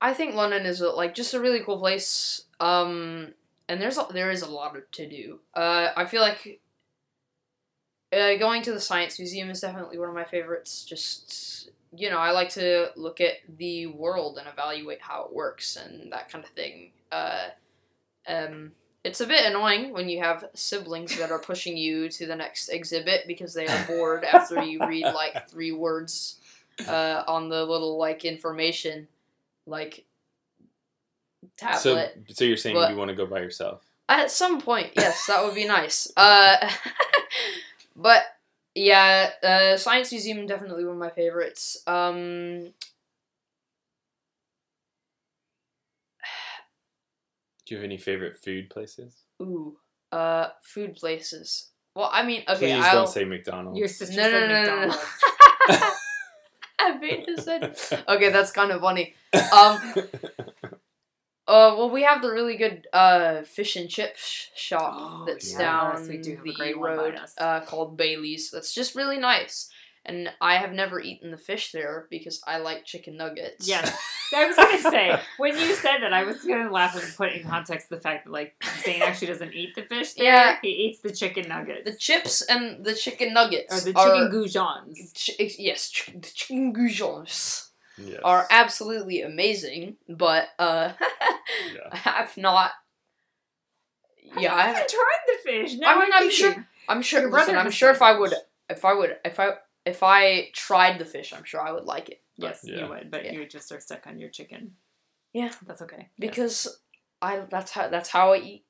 I think London is a, like just a really cool place. Um, and there's a, there is a lot to do. Uh, I feel like uh, going to the science museum is definitely one of my favorites. Just you know, I like to look at the world and evaluate how it works and that kind of thing. Uh, um, it's a bit annoying when you have siblings that are pushing you to the next exhibit because they are bored after you read like three words uh, on the little like information like tablet. So so you're saying But- you want to go by yourself? At some point, yes, that would be nice. Uh, but yeah, uh, Science Museum definitely one of my favorites. Um, Do you have any favorite food places? ooh, uh, food places. Well, I mean, okay, Please I'll. don't say McDonald's. Your sister no, said no, no, no, no. McDonald's. I made it said. Okay, that's kind of funny. Um, Uh, well, we have the really good uh fish and chips shop Oh, that's yes, down we do the great road uh, called Bailey's. That's just really nice, and I have never eaten the fish there because I like chicken nuggets. Yes. I was gonna say when you said that, I was gonna laugh and put in context the fact that like Zane actually doesn't eat the fish. There. Yeah. he eats the chicken nuggets the chips and the chicken nuggets or the are chicken goujons. chi- yes, ch- the chicken goujons Yes. are absolutely amazing, but uh, Yeah. I have not. Yeah, I I have haven't tried the fish. Now I mean, I'm thinking. sure- I'm sure. Listen, brother I'm has sure if I would, if I would, if I if I tried the fish, I'm sure I would like it. But- Yes, Yeah. you would, but Yeah. you just are stuck on your chicken. Yeah. that's okay. Yes. because I that's how that's how I eat.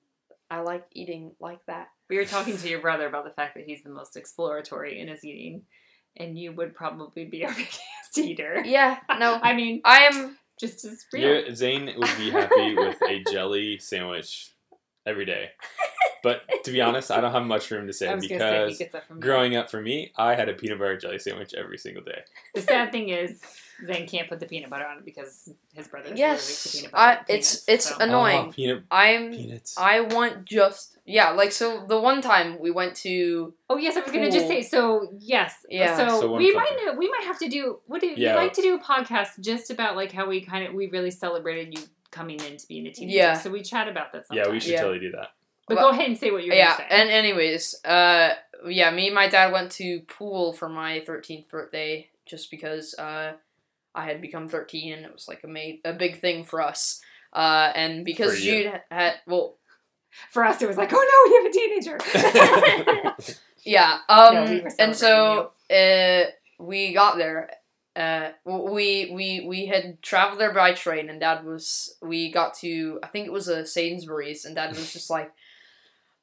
I like eating like that. we were talking to your brother about the fact that he's the most exploratory in his eating, and you would probably be our biggest eater. Yeah, no, I mean, I am. just as real. You're- Zane would be happy with a jelly sandwich every day. But to be honest, I don't have much room to say I say he because gets that from me. growing up for me, I had a peanut butter jelly sandwich every single day. The sad thing is, Zane can't put the peanut butter on it because his brother is Yes, allergic to peanut I- butter. and it's- peanuts, it's so. Oh, annoying. Oh, peanut I'm. peanuts. I want just yeah, like so. The one time we went to Oh yes, I was gonna just say. So yes, Yeah. So, So we fun might know, we might have to do. What do you Yeah. like to do a podcast just about like how we kind of we really celebrated you coming in to being a teenager. Yeah. So we chat about that. Sometime. yeah, we should Yeah. totally do that. But Well, go ahead and say what you're yeah, gonna say. and anyways, uh, yeah, me and my dad went to Poole for my thirteenth birthday just because uh, I had become thirteen and it was like a made a big thing for us. Uh, and because For you. Jude had well, For us, it was like, oh no, we have a teenager. Yeah. Um. No, we and so, uh, we got there. Uh, we we we had traveled there by train, and Dad was. We got to I think it was a Sainsbury's, and Dad was just like,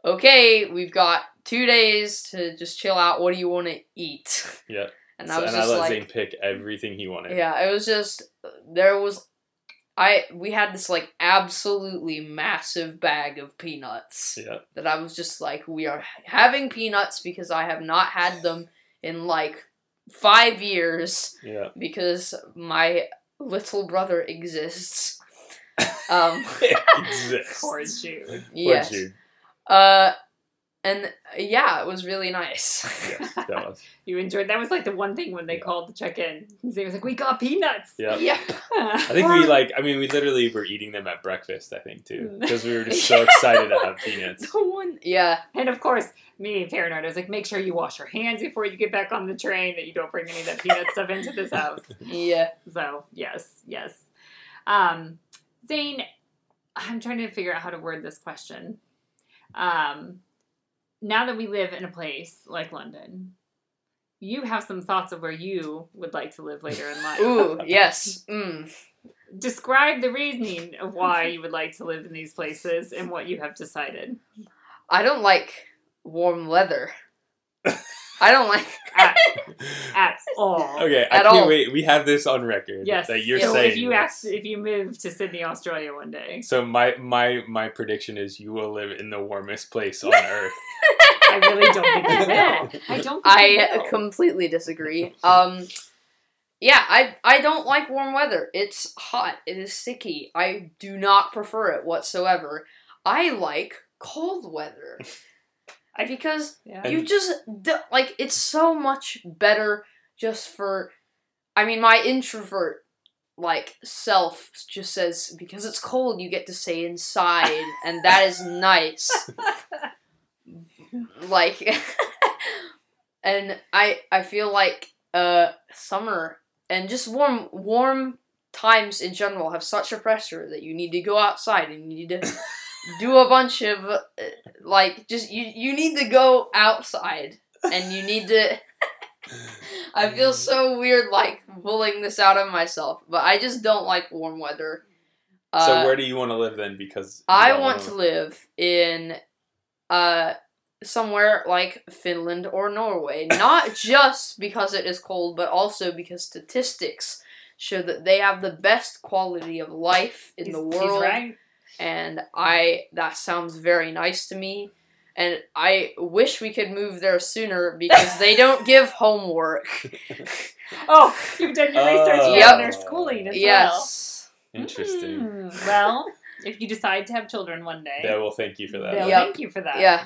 "Okay, we've got two days to just chill out. What do you want to eat?" Yeah. And So- I was and I let like, Zane pick everything he wanted. yeah, it was just there was I we had this like absolutely massive bag of peanuts Yeah. that I was just like we are having peanuts because I have not had them in like 5 years Yeah. because my little brother exists. Um Exists. Poor Jude. Poor yes. Jude. Uh and yeah, it was really nice. Yeah, that was. You enjoyed that was like the one thing when they Yeah. called to check in. They was like, "We got peanuts." Yeah. yep. I think we like. I mean, we literally were eating them at breakfast. I think too, because we were just so excited to have peanuts. The one yeah. and of course, me paranoid. I was like, "Make sure you wash your hands before you get back on the train. That you don't bring any of that peanut stuff into this house." Yeah. So yes, yes. Um, Zane, I'm trying to figure out how to word this question. Um, now that we live in a place like London, you have some thoughts of where you would like to live later in life. Ooh, yes. Mm. Describe the reasoning of why you would like to live in these places and what you have decided. I don't like warm weather. I don't like. At, at all. Okay, I At can't all. wait. We have this on record. Yes. that you're so saying. if you this. ask, if you move to Sydney, Australia one day, So my my my prediction is you will live in the warmest place on earth. I really don't think you will. I don't. Think I will. completely disagree. Um, yeah, I I don't like warm weather. It's hot. It is sticky. I do not prefer it whatsoever. I like cold weather. I- because Yeah. you just like it's so much better just for i mean my introvert like self just says because it's cold you get to stay inside and that is nice like and i i feel like uh summer and just warm warm times in general have such a pressure that you need to go outside and you need to do a bunch of uh, like just you you need to go outside and you need to I feel so weird like pulling this out of myself, but I just don't like warm weather. Uh, so where do you want to live then? Because I want wanna- to live in uh somewhere like Finland or Norway, not just because it is cold, but also because statistics show that they have the best quality of life in He's- the he's world right. And I that sounds very nice to me. And I wish we could move there sooner because they don't give homework. Oh, you've done your research Oh. on Yep. their schooling as well. yes. Interesting. well. Hmm, Well, if you decide to have children one day, Yeah, well, thank you for that. they'll Yep. thank you for that. Yeah.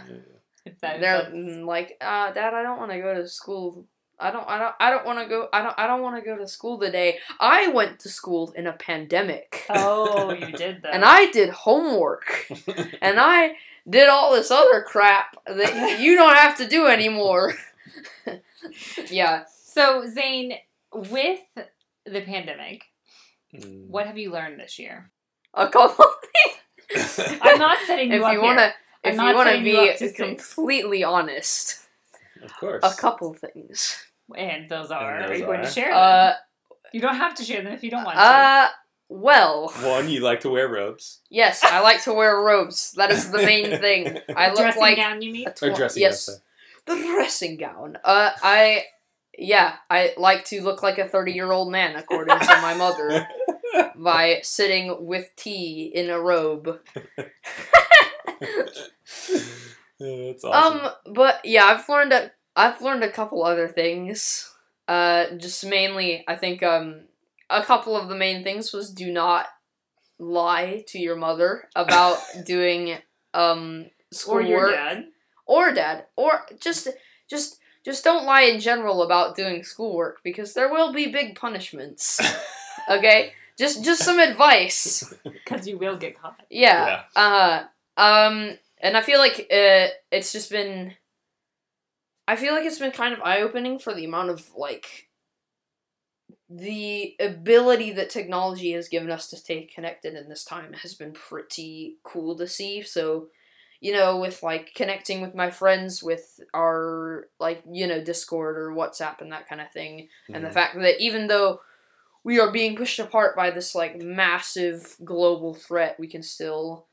If that, They're that's- mm, like, uh, Dad, I don't want to go to school. I don't. I don't. I don't want to go. I don't. I don't want to go to school today. I went to school in a pandemic, Oh, you did that. and I did homework, and I did all this other crap that you don't have to do anymore. yeah. So, Zane, with the pandemic, Mm. what have you learned this year? A couple. things. I'm not setting you if up you want to, I'm if you want to setting you be to six. completely honest, of course. a couple things. And those are. And are those you going to share them? Uh, you don't have to share them if you don't want to. uh, well, One, you like to wear robes. yes, I like to wear robes. That is the main thing. I look like. A Dressing like gown, you mean? a tw- dressing yes, gown, the dressing gown. Uh, I, yeah, I like to look like a thirty-year-old man, according to my mother, by sitting with tea in a robe. Yeah, That's awesome. Um, but yeah, I've learned a I've learned a couple other things. Uh, just mainly, I think um, a couple of the main things was do not lie to your mother about doing um Or your schoolwork dad. or dad or just just just don't lie in general about doing schoolwork because there will be big punishments. okay, just just some advice. Because you will get caught. Yeah. Uh um and I feel like uh it's just been I feel like it's been kind of eye-opening for the amount of like the ability that technology has given us to stay connected in this time has been pretty cool to see. So you know, with like connecting with my friends with our like, you know, Discord or WhatsApp and that kind of thing. And the fact that even though we are being pushed apart by this like massive global threat, we can still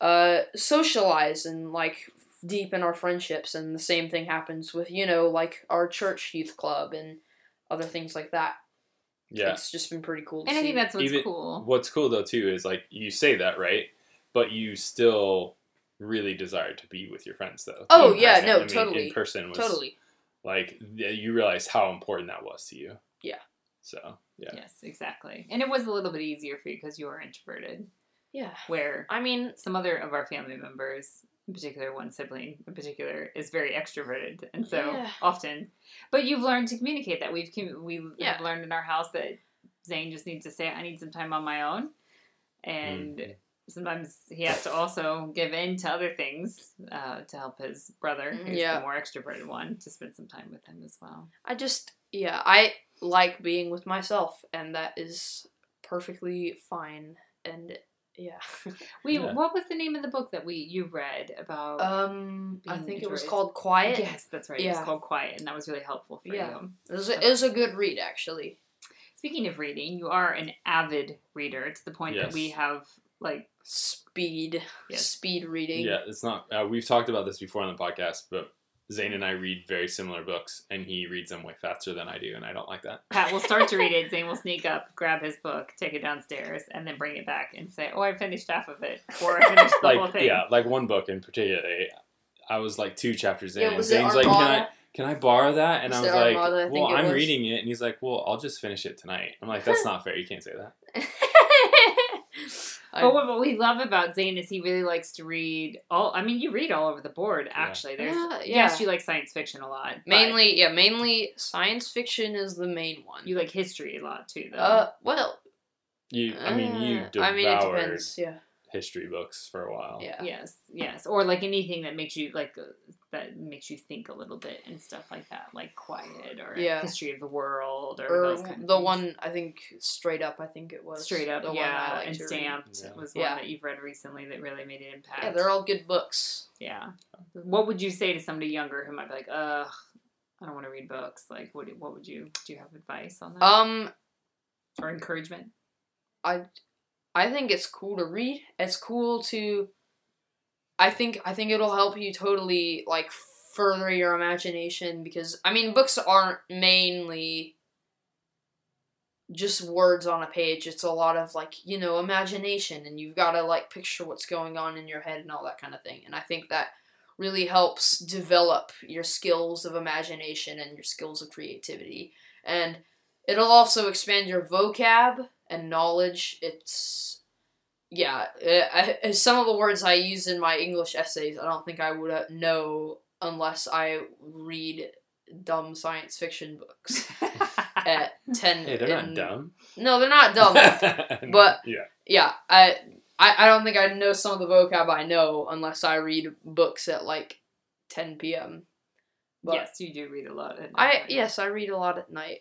uh socialize and like deepen our friendships and the same thing happens with, you know, like our church youth club and other things like that. yeah. It's just been pretty cool to And I think that's what's Even- cool. What's cool though too is like you say that right, but you still really desire to be with your friends though. Oh, In yeah, person. no, I mean, totally. In person was totally. like you realize how important that was to you. Yeah. So yeah. Yes, exactly. And it was a little bit easier for you because you were introverted, Yeah. where I mean, some other of our family members, in particular one sibling in particular, is very extroverted, and so Yeah. often. But you've learned to communicate that. We've com- we Yeah. have learned in our house that Zane just needs to say, "I need some time on my own," and. Mhm. Sometimes he has to also give in to other things uh, to help his brother, who's Yeah. the more extroverted one, to spend some time with him as well. I just yeah, I like being with myself and that is perfectly fine and yeah. We Yeah. what was the name of the book that we you read about? Um I think it was called Quiet. Yes, that's right. It was called Quiet, and that was really helpful for Yeah. you. It was, a, it was a good read actually. Speaking of reading, you are an avid reader to the point that we have like Speed. Yes. Speed reading. Yeah, it's not. Uh, we've talked about this before on the podcast, but Zane and I read very similar books, and he reads them way faster than I do, and I don't like that. Pat will start to read it. Zane will sneak up, grab his book, take it downstairs, and then bring it back and say, "Oh, I finished half of it," or "I finished the whole Like thing." yeah, like one book in particular. I was like two chapters in, Yeah, and was it Zane's like, "Can I can I borrow that?" And Was I was like, Armada, I "Well, I'm was. reading it," and he's like, "Well, I'll just finish it tonight." I'm like, "That's not fair. You can't say that." I- But what, what we love about Zane is he really likes to read all. I mean, you read all over the board. Yeah. Actually, there's Yeah, yes, yeah. you like science fiction a lot. but mainly yeah, mainly science fiction is the main one. you like history a lot too, though. uh well You, I mean, you uh, devoured I mean it depends, yeah. history books for a while. Yeah. Yes, yes, or like anything that makes you like uh, that makes you think a little bit and stuff like that, like Quiet or Yeah. History of the World or, Or those kind of the things. one I think straight up I think it was straight up, the yeah, I and. Stamped Yeah. was Yeah. one that you've read recently that really made an impact. Yeah, they're all good books. yeah. What would you say to somebody younger who might be like, ugh, I don't want to read books? Like, what what would you do? You have advice on that Um or encouragement? I I think it's cool to read. It's cool to I think I think it'll help you totally like further your imagination because I mean books aren't mainly just words on a page. It's a lot of like, you know, imagination and you've got to like picture what's going on in your head and all that kind of thing. And I think that really helps develop your skills of imagination and your skills of creativity. And it'll also expand your vocab and knowledge. It's yeah, uh, I, some of the words I use in my English essays, I don't think I would uh, know unless I read dumb science fiction books at ten. Hey, they're in- not dumb. No, they're not dumb. But- yeah, yeah, I, I I don't think I know some of the vocab I know unless I read books at like ten p.m. But yes, you do read a lot. At I night. yes, I read a lot at night.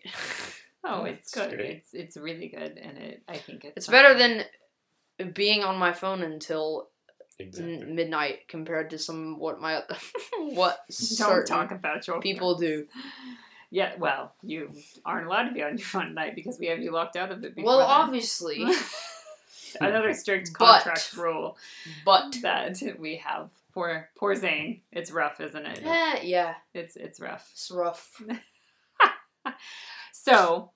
Oh, it's good. It's it's really good, and it I think it's it's better something- than being on my phone until exactly. n- midnight compared to some what my what Don't certain talk about your people friends. Yeah, well, you aren't allowed to be on your phone at night because we have you locked out of it. Before Well, then. obviously, another strict But- contract rule but that we have. Poor poor Zane. It's rough, isn't it? eh, yeah, It's it's rough. it's rough. So,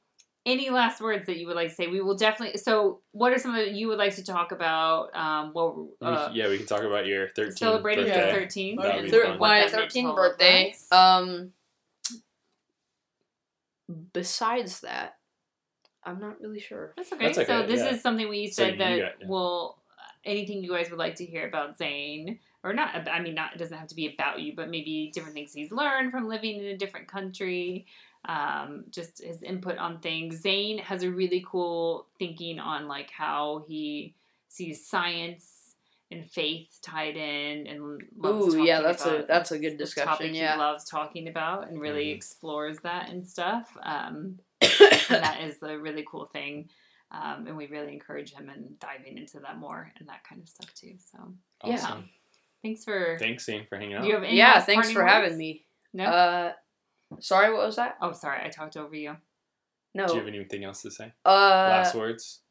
any last words that you would like to say? We will definitely. So, what are some of you would like to talk about? Um, what uh, yeah, we can talk about your 13th celebrating birthday. your thirteenth? That would be Thir- my thirteenth birthday. Um, besides that, I'm not really sure. That's okay. That's okay, So this yeah. is something we said you that got- yeah. will anything you guys would like to hear about Zane or not. I mean, not it doesn't have to be about you, but maybe different things he's learned from living in a different country. Um, just his input on things. Zane has a really cool thinking on like how he sees science and faith tied in and loves Ooh, yeah, talking that's a- that's a good discussion, topic yeah. he loves talking about and really Mhm. explores that and stuff. Um, and that is a really cool thing. Um, and we really encourage him in diving into that more and that kind of stuff too. So Yeah. Thanks for. Thanks, Zane, for hanging out. Do you have any yeah, thanks for words? having me. No. Uh, sorry, what was that? oh, sorry, I talked over you. No. Do you have anything else to say? uh, Last words?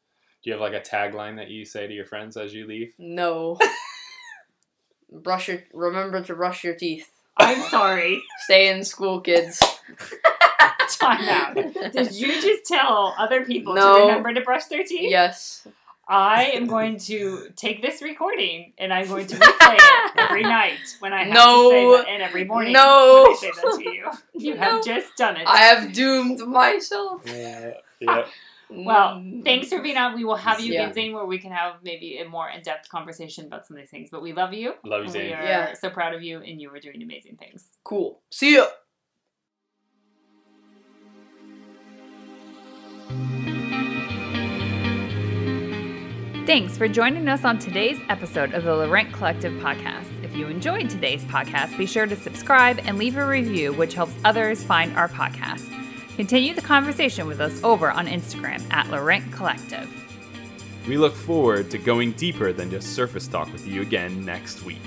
Do you have like a tagline that you say to your friends as you leave? no. brush your. Remember to brush your teeth. I'm sorry. Stay in school, kids. Time out. Did you just tell other people to remember to brush their teeth? Yes. I am going to take this recording and I'm going to replay it every night when I have No. to say that, and every morning No. when I say that to you. You have just done it. I have doomed myself. Yeah. yeah. Well, thanks for being on. We will have you Yeah. again, Zane, where we can have maybe a more in depth conversation about some of these things. But we love you. Love you, and we are Yeah. so proud of you, and you are doing amazing things. Cool. See ya. Thanks for joining us on today's episode of the Laurent Collective podcast. If you enjoyed today's podcast, be sure to subscribe and leave a review, which helps others find our podcast. Continue the conversation with us over on Instagram at Laurent Collective. We look forward to going deeper than just surface talk with you again next week.